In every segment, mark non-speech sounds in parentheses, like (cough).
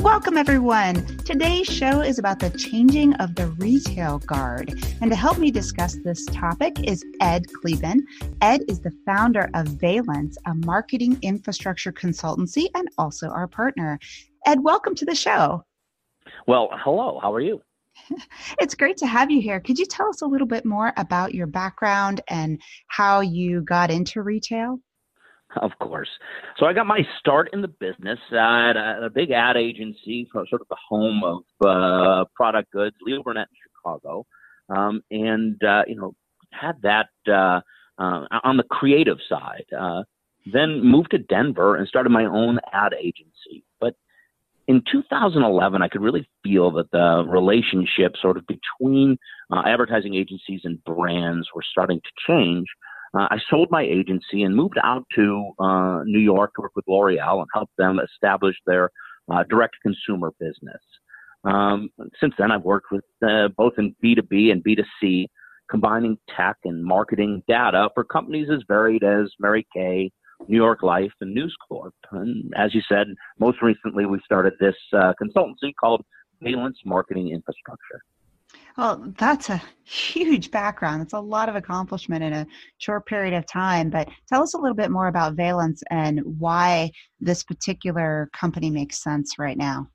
Welcome, everyone. Today's show is about the changing of the retail guard. And to help me discuss this topic is Ed Kleben. Ed is the founder of Valence, a marketing infrastructure consultancy, and also our partner. Ed, welcome to the show. Well, hello. How are you? (laughs) It's great to have you here. Could you tell us a little bit more about your background and how you got into retail? Of course. So I got my start in the business at a, a big ad agency, sort of the home of uh, product goods, Leo Burnett in Chicago, um, and uh, you know had that uh, uh, on the creative side. Uh, then moved to Denver and started my own ad agency. But in 2011, I could really feel that the relationship sort of between uh, advertising agencies and brands were starting to change uh, I sold my agency and moved out to uh, New York to work with L'Oreal and help them establish their uh, direct consumer business. Um, since then, I've worked with uh, both in B2B and B2C, combining tech and marketing data for companies as varied as Mary Kay, New York Life, and News Corp. And as you said, most recently we started this uh, consultancy called Valence Marketing Infrastructure. Well, that's a huge background. It's a lot of accomplishment in a short period of time. But tell us a little bit more about Valence and why this particular company makes sense right now.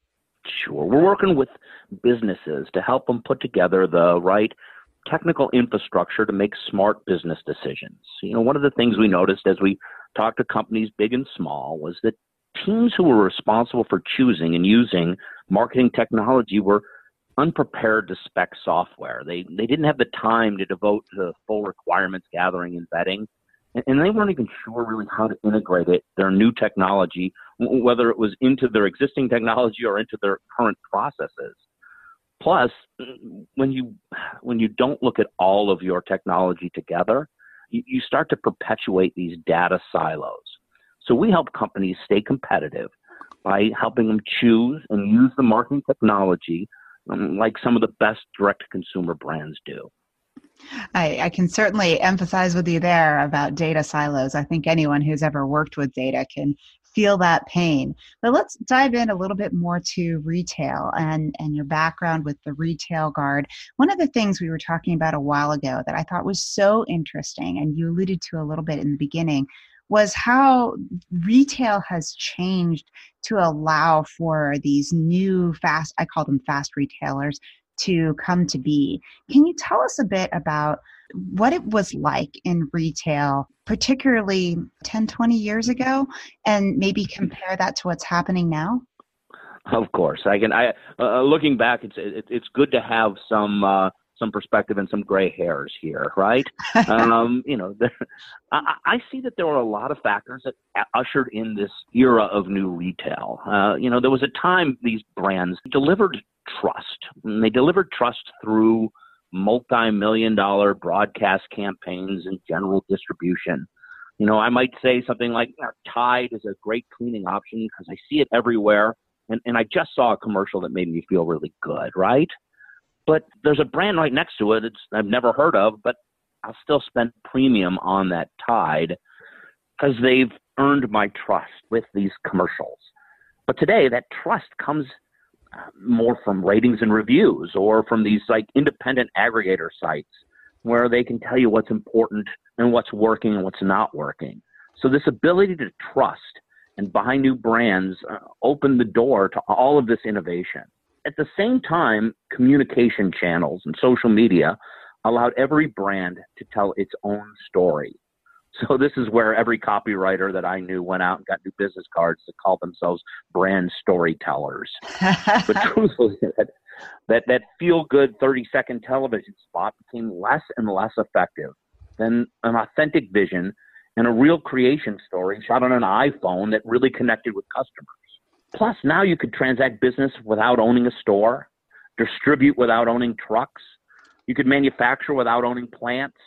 Sure. We're working with businesses to help them put together the right technical infrastructure to make smart business decisions. You know, one of the things we noticed as we talked to companies big and small was that teams who were responsible for choosing and using marketing technology were unprepared to spec software. They they didn't have the time to devote to full requirements gathering and vetting, and, and they weren't even sure really how to integrate it, their new technology, whether it was into their existing technology or into their current processes. Plus, when you when you don't look at all of your technology together, you, you start to perpetuate these data silos. So we help companies stay competitive by helping them choose and use the marketing technology um, like some of the best direct consumer brands do. I, I, can certainly emphasize with you there about data silos. I think anyone who's ever worked with data can feel that pain. But let's dive in a little bit more to retail and, and your background with the retail guard. One of the things we were talking about a while ago that I thought was so interesting, and you alluded to a little bit in the beginning, was how retail has changed to allow for these new fast, I call them fast retailers, to come to be. Can you tell us a bit about what it was like in retail, particularly 10, 20 years ago, and maybe compare that to what's happening now? Of course, I can. I uh, looking back, it's it, it's good to have some uh, some perspective and some gray hairs here, right? (laughs) um, you know, there, I, I, see that there were a lot of factors that ushered in this era of new retail. Uh, you know, there was a time these brands delivered trust. And they delivered trust through multi-million dollar broadcast campaigns and general distribution. You know, I might say something like Tide is a great cleaning option because I see it everywhere. And, and I just saw a commercial that made me feel really good, right? But there's a brand right next to it. It's I've never heard of, but I'll still spend premium on that Tide because they've earned my trust with these commercials. But today, that trust comes uh, more from ratings and reviews or from these like independent aggregator sites where they can tell you what's important and what's working and what's not working. So this ability to trust and buy new brands uh, opened the door to all of this innovation. At the same time, communication channels and social media allowed every brand to tell its own story. (laughs) So this is where every copywriter that I knew went out and got new business cards to call themselves brand storytellers. (laughs) but truthfully, that, that, that feel good 30 second television spot became less and less effective than an authentic vision and a real creation story shot on an iPhone that really connected with customers. Plus, now you could transact business without owning a store, distribute without owning trucks, you could manufacture without owning plants.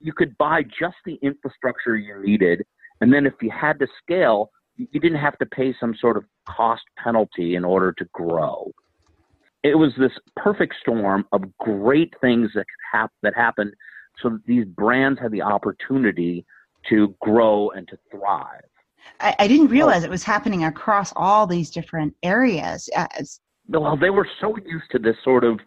You could buy just the infrastructure you needed. And then if you had to scale, you didn't have to pay some sort of cost penalty in order to grow. It was this perfect storm of great things that, hap- that happened so that these brands had the opportunity to grow and to thrive. I, I didn't realize oh. it was happening across all these different areas. Uh, As... Well, they were so used to this sort of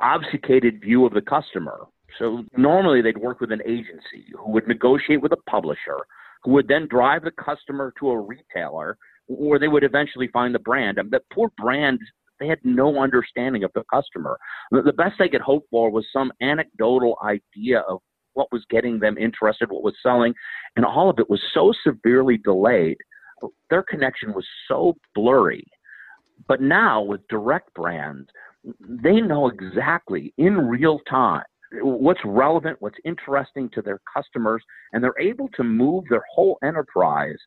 obfuscated view of the customer. So normally they'd work with an agency who would negotiate with a publisher, who would then drive the customer to a retailer, where they would eventually find the brand. And that poor brand, they had no understanding of the customer. The best they could hope for was some anecdotal idea of what was getting them interested, what was selling, and all of it was so severely delayed. Their connection was so blurry. But now with direct brands, they know exactly in real time what's relevant, what's interesting to their customers, and they're able to move their whole enterprise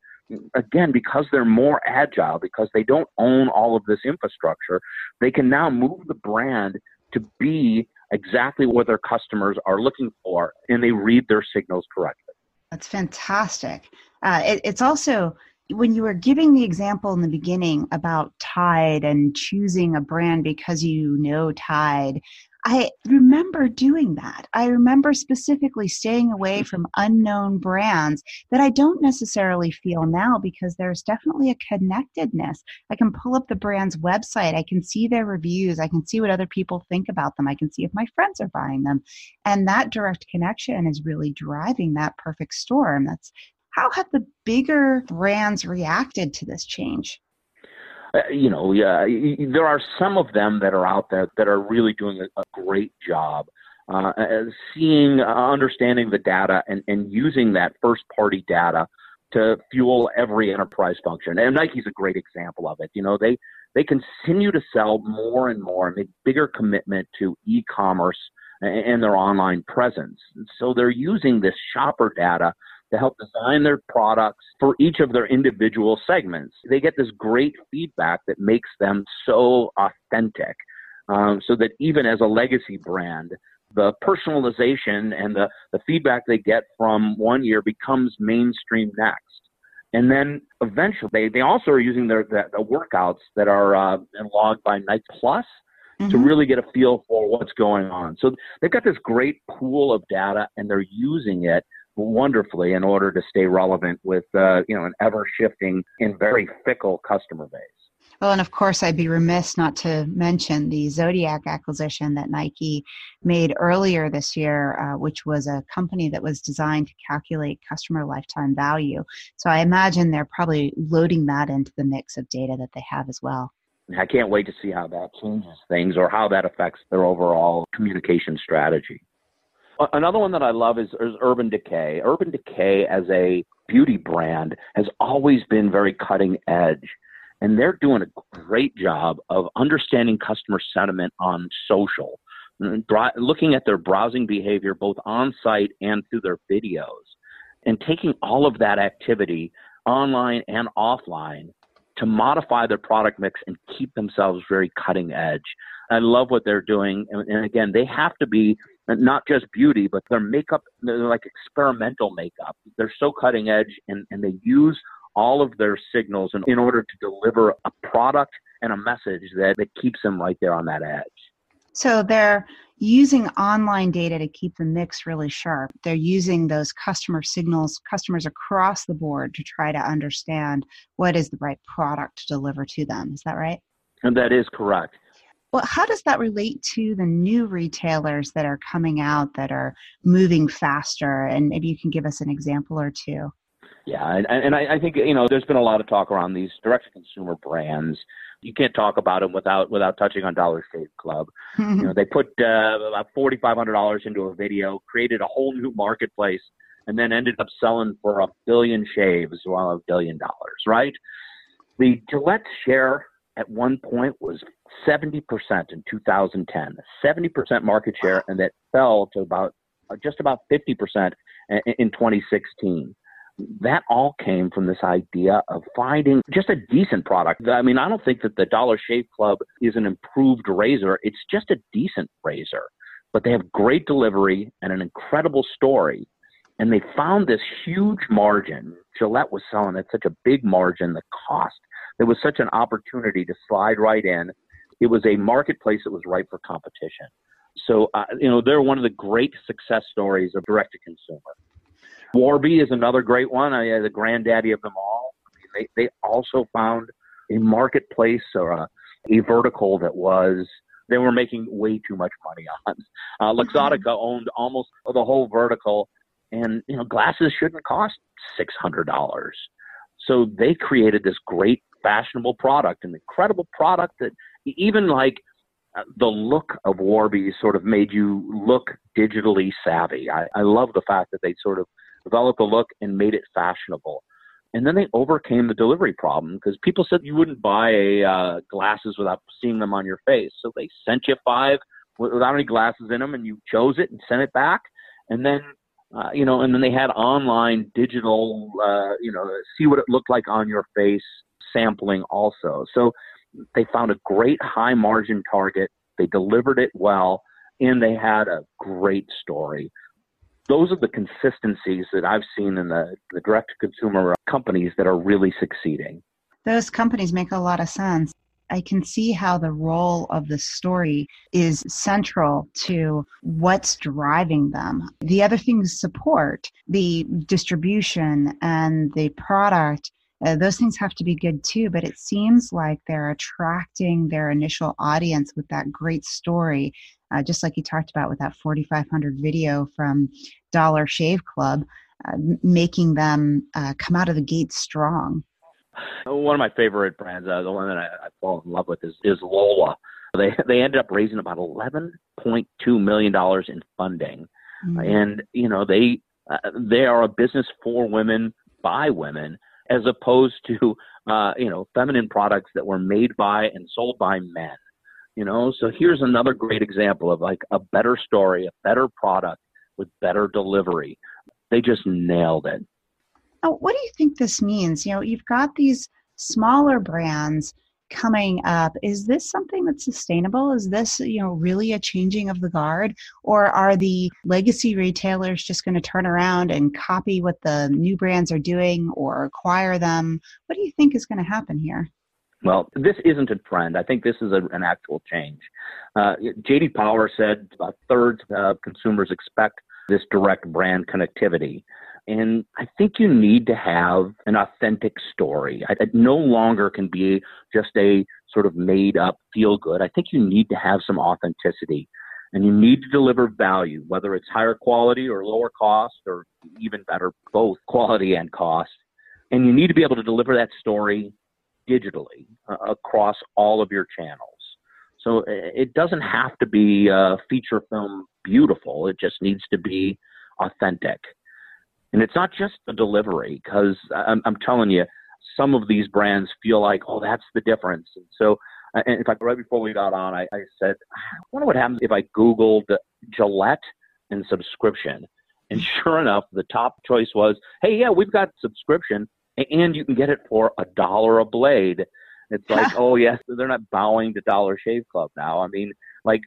again because they're more agile because they don't own all of this infrastructure they can now move the brand to be exactly what their customers are looking for and they read their signals correctly. That's fantastic. Uh, it, it's also when you were giving the example in the beginning about Tide and choosing a brand because you know Tide, I remember doing that. I remember specifically staying away mm-hmm. from unknown brands that I don't necessarily feel now because there's definitely a connectedness. I can pull up the brand's website, I can see their reviews, I can see what other people think about them, I can see if my friends are buying them. And that direct connection is really driving that perfect storm. That's how have the bigger brands reacted to this change? Uh, you know, yeah, there are some of them that are out there that are really doing a, a great job. Uh, seeing, uh, understanding the data, and, and using that first party data to fuel every enterprise function. And Nike's a great example of it. You know, they they continue to sell more and more, make bigger commitment to e-commerce and their online presence. So they're using this shopper data to help design their products for each of their individual segments. They get this great feedback that makes them so authentic. Um, so that even as a legacy brand, the personalization and the, the feedback they get from one year becomes mainstream next. And then eventually, they, they also are using their the, the workouts that are uh, logged by Nike Plus mm-hmm. to really get a feel for what's going on. So they've got this great pool of data, and they're using it wonderfully in order to stay relevant with uh, you know an ever shifting and very fickle customer base. Well, and of course, I'd be remiss not to mention the Zodiac acquisition that Nike made earlier this year, uh, which was a company that was designed to calculate customer lifetime value. So I imagine they're probably loading that into the mix of data that they have as well. I can't wait to see how that changes things or how that affects their overall communication strategy. Another one that I love is, is Urban Decay. Urban Decay as a beauty brand has always been very cutting edge. And they're doing a great job of understanding customer sentiment on social, mm, looking at their browsing behavior both on site and through their videos, and taking all of that activity online and offline to modify their product mix and keep themselves very cutting edge. I love what they're doing. And, and again, they have to be not just beauty, but their makeup, they're like experimental makeup. They're so cutting edge and, and they use all of their signals in, in order to deliver a product and a message that, that keeps them right there on that edge. So they're using online data to keep the mix really sharp. They're using those customer signals, customers across the board to try to understand what is the right product to deliver to them. Is that right? And that is correct. Well, how does that relate to the new retailers that are coming out that are moving faster? And maybe you can give us an example or two. Yeah, and, and I, I think you know there's been a lot of talk around these direct to consumer brands you can't talk about them without without touching on Dollar Shave Club. you know, (laughs) they put uh, about forty five hundred dollars into a video, created a whole new marketplace, and then ended up selling for a billion shaves, well, a billion dollars, right? The Gillette share at one point was 70% in 2010, 70% market share, and that fell to about uh, just about 50% in 2016 that all came from this idea of finding just a decent product. I mean, I don't think that the Dollar Shave Club is an improved razor. It's just a decent razor, but they have great delivery and an incredible story. And they found this huge margin. Gillette was selling at such a big margin, the cost. There was such an opportunity to slide right in. It was a marketplace that was ripe for competition. So, uh, you know, they're one of the great success stories of direct to consumer. Warby is another great one. I, uh, the granddaddy of them all. I mean, they, they also found a marketplace or a, a vertical that was they were making way too much money (laughs) on. Uh, Luxottica owned almost the whole vertical, and you know glasses shouldn't cost six hundred dollars. So they created this great fashionable product, an incredible product that even like uh, the look of Warby sort of made you look digitally savvy. I, I love the fact that they sort of developed a look and made it fashionable. And then they overcame the delivery problem because people said you wouldn't buy uh, glasses without seeing them on your face. So they sent you five without any glasses in them, and you chose it and sent it back. And then, uh, you know, and then they had online digital, uh, you know, see what it looked like on your face sampling also. So they found a great high margin target. They delivered it well, and they had a great story those are the consistencies that I've seen in the, the direct consumer companies that are really succeeding. Those companies make a lot of sense. I can see how the role of the story is central to what's driving them. The other things support the distribution and the product. Uh, those things have to be good too, but it seems like they're attracting their initial audience with that great story uh, just like you talked about with that 4500 video from Dollar Shave Club, uh, making them uh, come out of the gate strong. One of my favorite brands, uh, the one that I, I fall in love with, is, is Lola. They they ended up raising about 11.2 million dollars in funding, mm-hmm. and you know they uh, they are a business for women by women, as opposed to uh, you know feminine products that were made by and sold by men. You know, so here's another great example of like a better story, a better product with better delivery. They just nailed it. Oh, what do you think this means? You know, you've got these smaller brands coming up. Is this something that's sustainable? Is this, you know, really a changing of the guard? Or are the legacy retailers just going to turn around and copy what the new brands are doing or acquire them? What do you think is going to happen here? Well, this isn't a trend. I think this is a, an actual change. Uh, JD Power said about thirds of consumers expect this direct brand connectivity. And I think you need to have an authentic story. It no longer can be just a sort of made up feel good. I think you need to have some authenticity and you need to deliver value, whether it's higher quality or lower cost or even better, both quality and cost. And you need to be able to deliver that story digitally uh, across all of your channels. So it doesn't have to be uh, feature film beautiful. It just needs to be authentic. And it's not just the delivery, because uh, I'm, I'm, telling you, some of these brands feel like, oh, that's the difference. And so, uh, in fact, right before we got on, I, I said, ah, I wonder what happens if I Googled Gillette and subscription. And mm. sure enough, the top choice was, hey, yeah, we've got subscription and you can get it for a dollar a blade. It's like, (laughs) oh yes, they're not bowing to Dollar Shave Club now. I mean, like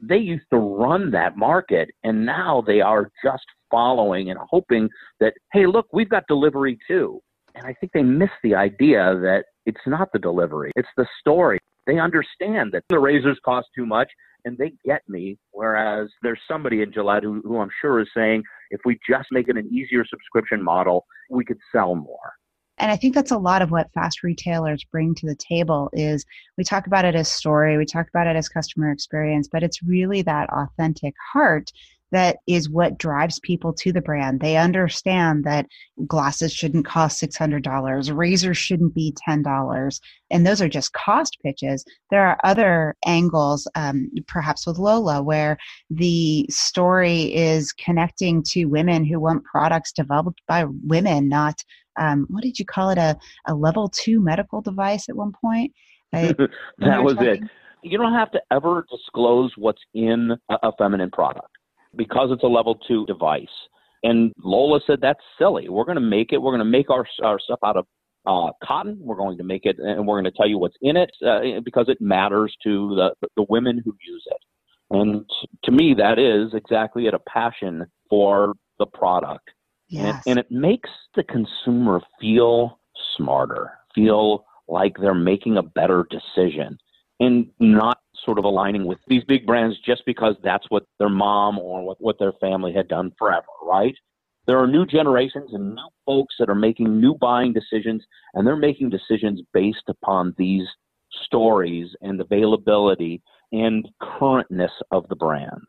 they used to run that market, and now they are just following and hoping that, hey, look, we've got delivery too. And I think they miss the idea that it's not the delivery, it's the story. They understand that the razors cost too much and they get me. Whereas there's somebody in Gillette who, who I'm sure is saying, if we just make it an easier subscription model, we could sell more. And I think that's a lot of what fast retailers bring to the table is we talk about it as story, we talk about it as customer experience, but it's really that authentic heart that is what drives people to the brand. They understand that glasses shouldn't cost $600, razors shouldn't be $10. And those are just cost pitches. There are other angles, um, perhaps with Lola, where the story is connecting to women who want products developed by women, not um, what did you call it? A, a level two medical device at one point? I, (laughs) that was talking? it. You don't have to ever disclose what's in a, a feminine product because it's a level two device. And Lola said that's silly. We're going to make it. We're going to make our our stuff out of uh, cotton. We're going to make it, and we're going to tell you what's in it uh, because it matters to the the women who use it. And to me, that is exactly at a passion for the product. Yes. And, and it makes the consumer feel smarter, feel like they're making a better decision and not sort of aligning with these big brands just because that's what their mom or what, what their family had done forever, right? There are new generations and new folks that are making new buying decisions, and they're making decisions based upon these stories and availability and currentness of the brands.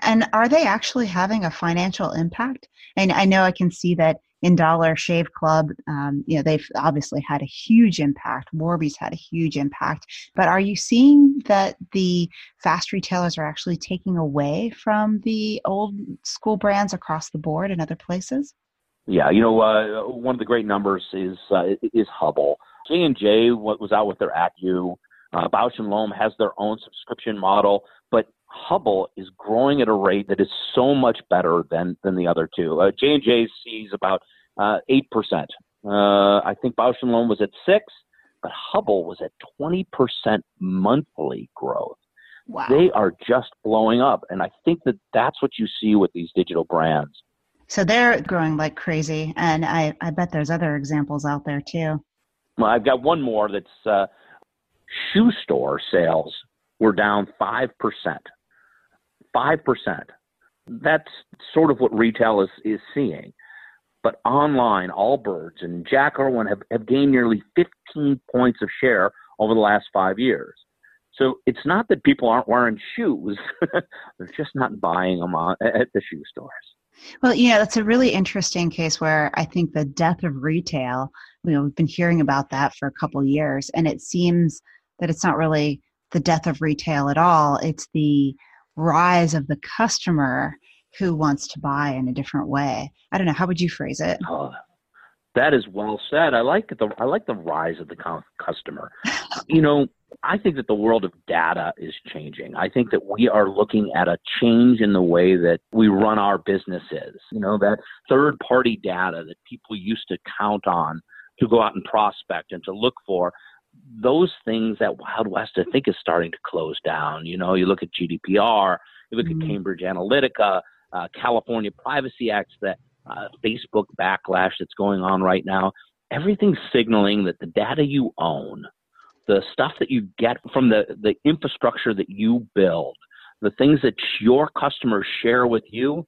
And are they actually having a financial impact? And I know I can see that in Dollar Shave Club, um, you know, they've obviously had a huge impact. Warby's had a huge impact. But are you seeing that the fast retailers are actually taking away from the old school brands across the board in other places? Yeah, you know, uh, one of the great numbers is uh, is Hubble. J and J what was out with their Acuvue. Uh, Bausch and Lomb has their own subscription model, but Hubble is growing at a rate that is so much better than than the other two. Uh, J and J sees about uh, eight uh, percent. I think Bausch and Lomb was at six, but Hubble was at twenty percent monthly growth. Wow. They are just blowing up, and I think that that's what you see with these digital brands. So they're growing like crazy, and I, I bet there's other examples out there too. Well, I've got one more that's uh, shoe store sales were down 5%. 5%. That's sort of what retail is, is seeing. But online, Allbirds and Jack Erwin have, have gained nearly 15 points of share over the last five years. So it's not that people aren't wearing shoes, (laughs) they're just not buying them on, at the shoe stores. Well, yeah, that's a really interesting case where I think the death of retail, you know, we've been hearing about that for a couple years, and it seems that it's not really the death of retail at all. It's the rise of the customer who wants to buy in a different way. I don't know. How would you phrase it? Oh, that is well said. I like the I like the rise of the customer. (laughs) you know, I think that the world of data is changing. I think that we are looking at a change in the way that we run our businesses. You know, that third party data that people used to count on to go out and prospect and to look for those things that Wild West, I think, is starting to close down. You know, you look at GDPR, you look mm-hmm. at Cambridge Analytica, uh, California Privacy Act, that uh, Facebook backlash that's going on right now. Everything's signaling that the data you own, the stuff that you get from the, the infrastructure that you build, the things that your customers share with you,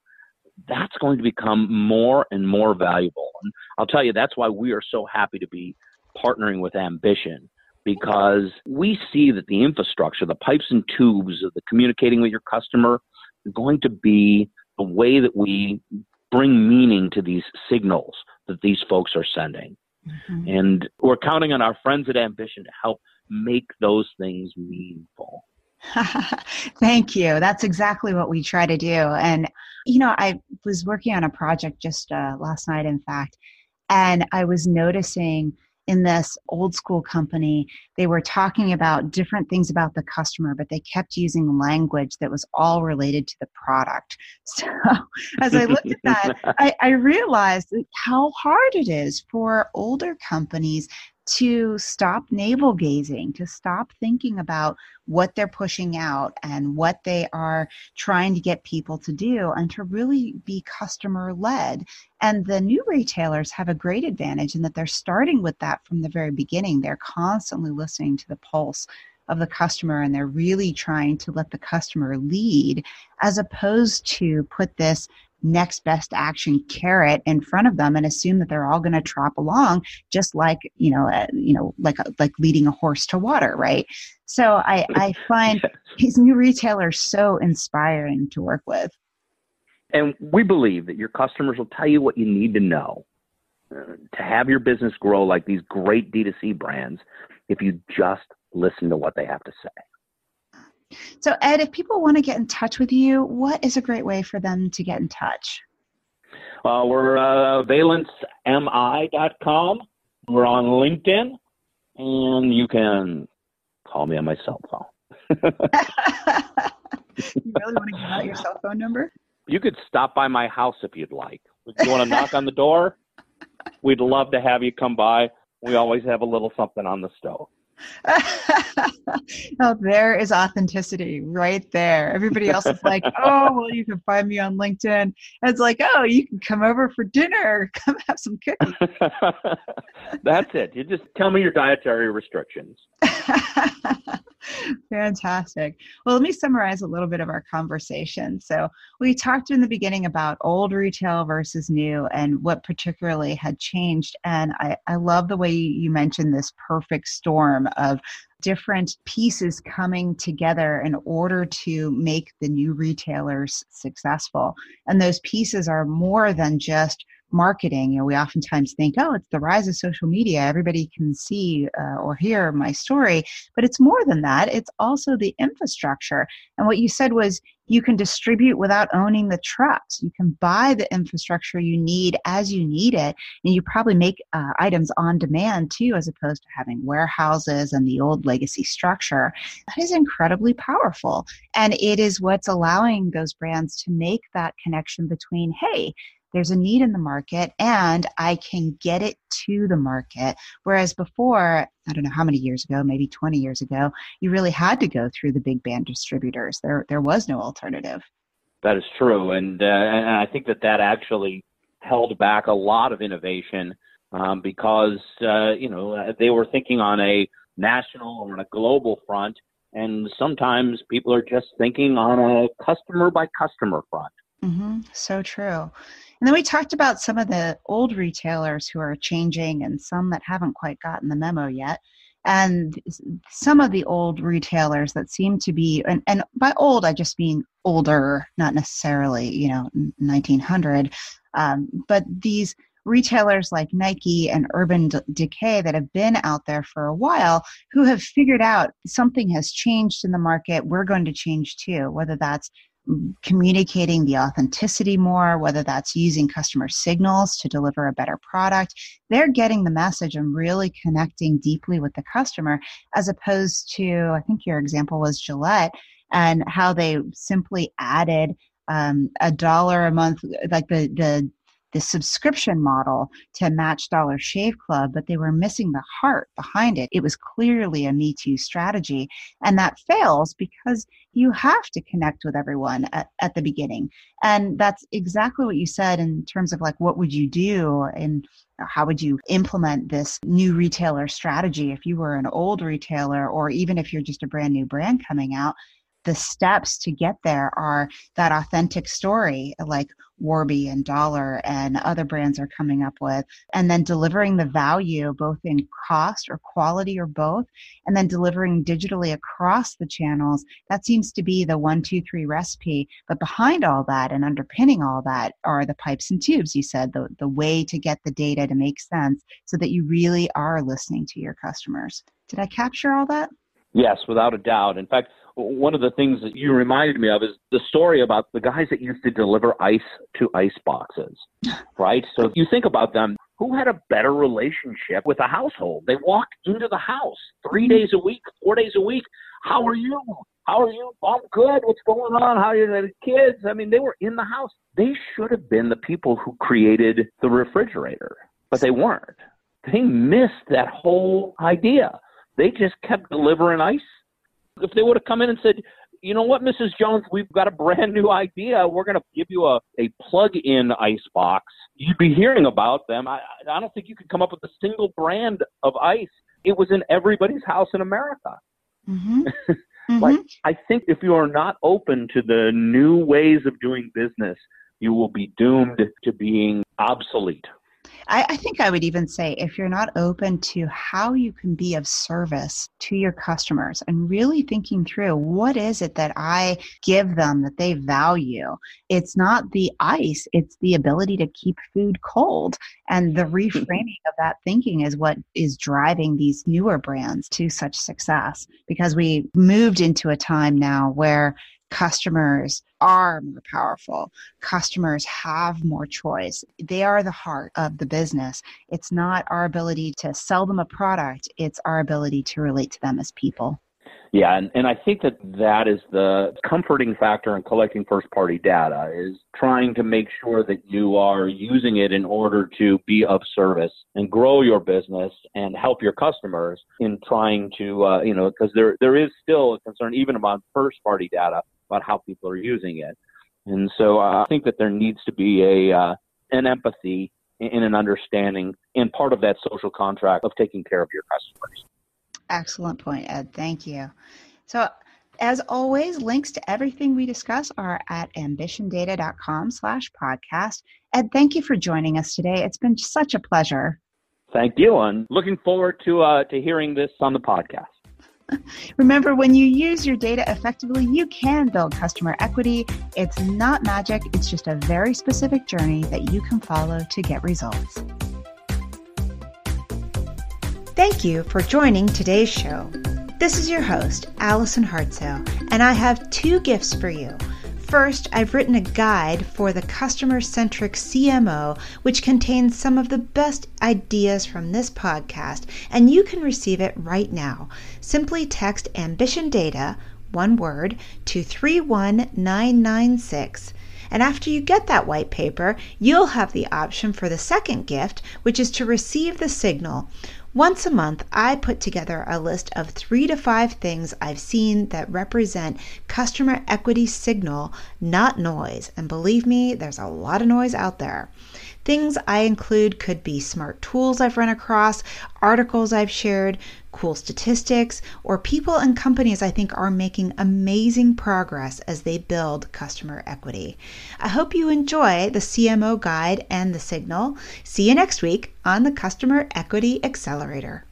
that's going to become more and more valuable. And I'll tell you, that's why we are so happy to be partnering with Ambition because we see that the infrastructure, the pipes and tubes of the communicating with your customer, is going to be the way that we bring meaning to these signals that these folks are sending. Mm-hmm. And we're counting on our friends at Ambition to help make those things meaningful. (laughs) Thank you. That's exactly what we try to do. And, you know, I was working on a project just uh, last night, in fact, and I was noticing in this old school company, they were talking about different things about the customer, but they kept using language that was all related to the product. (laughs) So as I looked at that, (laughs) I, I realized how hard it is for older companies to stop navel gazing, to stop thinking about what they're pushing out and what they are trying to get people to do, and to really be customer led. And the new retailers have a great advantage in that they're starting with that from the very beginning. They're constantly listening to the pulse of the customer and they're really trying to let the customer lead as opposed to put this next best action carrot in front of them and assume that they're all going to trot along just like you know uh, you know like like leading a horse to water right? So i i find (laughs) these new retailers so inspiring to work with. And we believe that your customers will tell you what you need to know uh, to have your business grow like these great D2C brands if you just listen to what they have to say. So, Ed, if people want to get in touch with you, what is a great way for them to get in touch? Uh, we're uh, valencemi.com. We're on LinkedIn, and you can call me on my cell phone. (laughs) you really want to give out your cell phone number? You could stop by my house if you'd like. If you want to knock on the door, we'd love to have you come by. We always have a little something on the stove. (laughs) oh, there is authenticity right there. Everybody else is like, oh, well, you can find me on LinkedIn. And it's like, oh, you can come over for dinner, (laughs) come have some cookies. (laughs) That's it. You just tell me your dietary restrictions. (laughs) Fantastic. Well, let me summarize a little bit of our conversation. So, we talked in the beginning about old retail versus new and what particularly had changed. And I, I love the way you mentioned this perfect storm of different pieces coming together in order to make the new retailers successful. And those pieces are more than just marketing. You know, we oftentimes think, oh, it's the rise of social media. Everybody can see uh, or hear my story. But it's more than that. It's also the infrastructure. And what you said was you can distribute without owning the trucks. You can buy the infrastructure you need as you need it. And you probably make uh, items on demand too, as opposed to having warehouses and the old legacy structure. That is incredibly powerful. And it is what's allowing those brands to make that connection between, hey, there's a need in the market and I can get it to the market. Whereas before, I don't know how many years ago, maybe 20 years ago, you really had to go through the big band distributors. There, there was no alternative. That is true. And, uh, and I think that that actually held back a lot of innovation um, because, uh, you know, they were thinking on a national or on a global front. And sometimes people are just thinking on a customer by customer front. Mm-hmm. So true. And then we talked about some of the old retailers who are changing and some that haven't quite gotten the memo yet. And some of the old retailers that seem to be, and, and by old, I just mean older, not necessarily, you know, 1900, um, but these retailers like Nike and Urban Decay that have been out there for a while who have figured out something has changed in the market. We're going to change too, whether that's communicating the authenticity more, whether that's using customer signals to deliver a better product. They're getting the message and really connecting deeply with the customer, as opposed to, I think your example was Gillette and how they simply added um, a dollar a month, like the, the the subscription model to match Dollar Shave Club, but they were missing the heart behind it. It was clearly a Me Too strategy. And that fails because you have to connect with everyone at, at the beginning. And that's exactly what you said in terms of like, what would you do and how would you implement this new retailer strategy if you were an old retailer or even if you're just a brand new brand coming out? The steps to get there are that authentic story like Warby and Dollar and other brands are coming up with, and then delivering the value both in cost or quality or both, and then delivering digitally across the channels. That seems to be the one, two, three recipe. But behind all that and underpinning all that are the pipes and tubes, you said, the, the way to get the data to make sense so that you really are listening to your customers. Did I capture all that? Yes, without a doubt. In fact, one of the things that you reminded me of is the story about the guys that used to deliver ice to ice boxes, (laughs) right? So if you think about them, who had a better relationship with the household? They walked into the house three mm-hmm. days a week, four days a week. How are you? How are you? I'm good. What's going on? How are you? The kids? I mean, they were in the house. They should have been the people who created the refrigerator, but they weren't. They missed that whole idea. They just kept delivering ice if they would have come in and said, you know what, Mrs. Jones, we've got a brand new idea. We're going to give you a, a plug in ice box. You'd be hearing about them. I, I don't think you could come up with a single brand of ice. It was in everybody's house in America. Mm-hmm. (laughs) mm-hmm. like, I think if you are not open to the new ways of doing business, you will be doomed to being obsolete. I, I, think I would even say if you're not open to how you can be of service to your customers and really thinking through what is it that I give them that they value, it's not the ice, it's the ability to keep food cold. And the (laughs) reframing of that thinking is what is driving these newer brands to such success because we moved into a time now where customers are more powerful. Customers have more choice. They are the heart of the business. It's not our ability to sell them a product, it's our ability to relate to them as people. Yeah, and, and I think that that is the comforting factor in collecting first party data is trying to make sure that you are using it in order to be of service and grow your business and help your customers in trying to, uh, you know, because there, there is still a concern even about first party data about how people are using it. And so uh, I think that there needs to be a uh, an empathy and an understanding and part of that social contract of taking care of your customers. Excellent point, Ed. Thank you. So as always, links to everything we discuss are at ambitiondata.com slash podcast. Ed, thank you for joining us today. It's been such a pleasure. Thank you. And looking forward to uh, to hearing this on the podcast. (laughs) Remember, when you use your data effectively, you can build customer equity. It's not magic, it's just a very specific journey that you can follow to get results. Thank you for joining today's show. This is your host, Allison Hartsoe, and I have two gifts for you. First, I've written a guide for the customer centric CMO, which contains some of the best ideas from this podcast, and you can receive it right now. Simply text Ambition Data, one word, to 31996. And after you get that white paper, you'll have the option for the second gift, which is to receive the signal. Once a month, I put together a list of three to five things I've seen that represent customer equity signal, not noise. And believe me, there's a lot of noise out there. Things I include could be smart tools I've run across, articles I've shared, cool statistics, or people and companies I think are making amazing progress as they build customer equity. I hope you enjoy the CMO guide and the signal. See you next week on the Customer Equity Accelerator.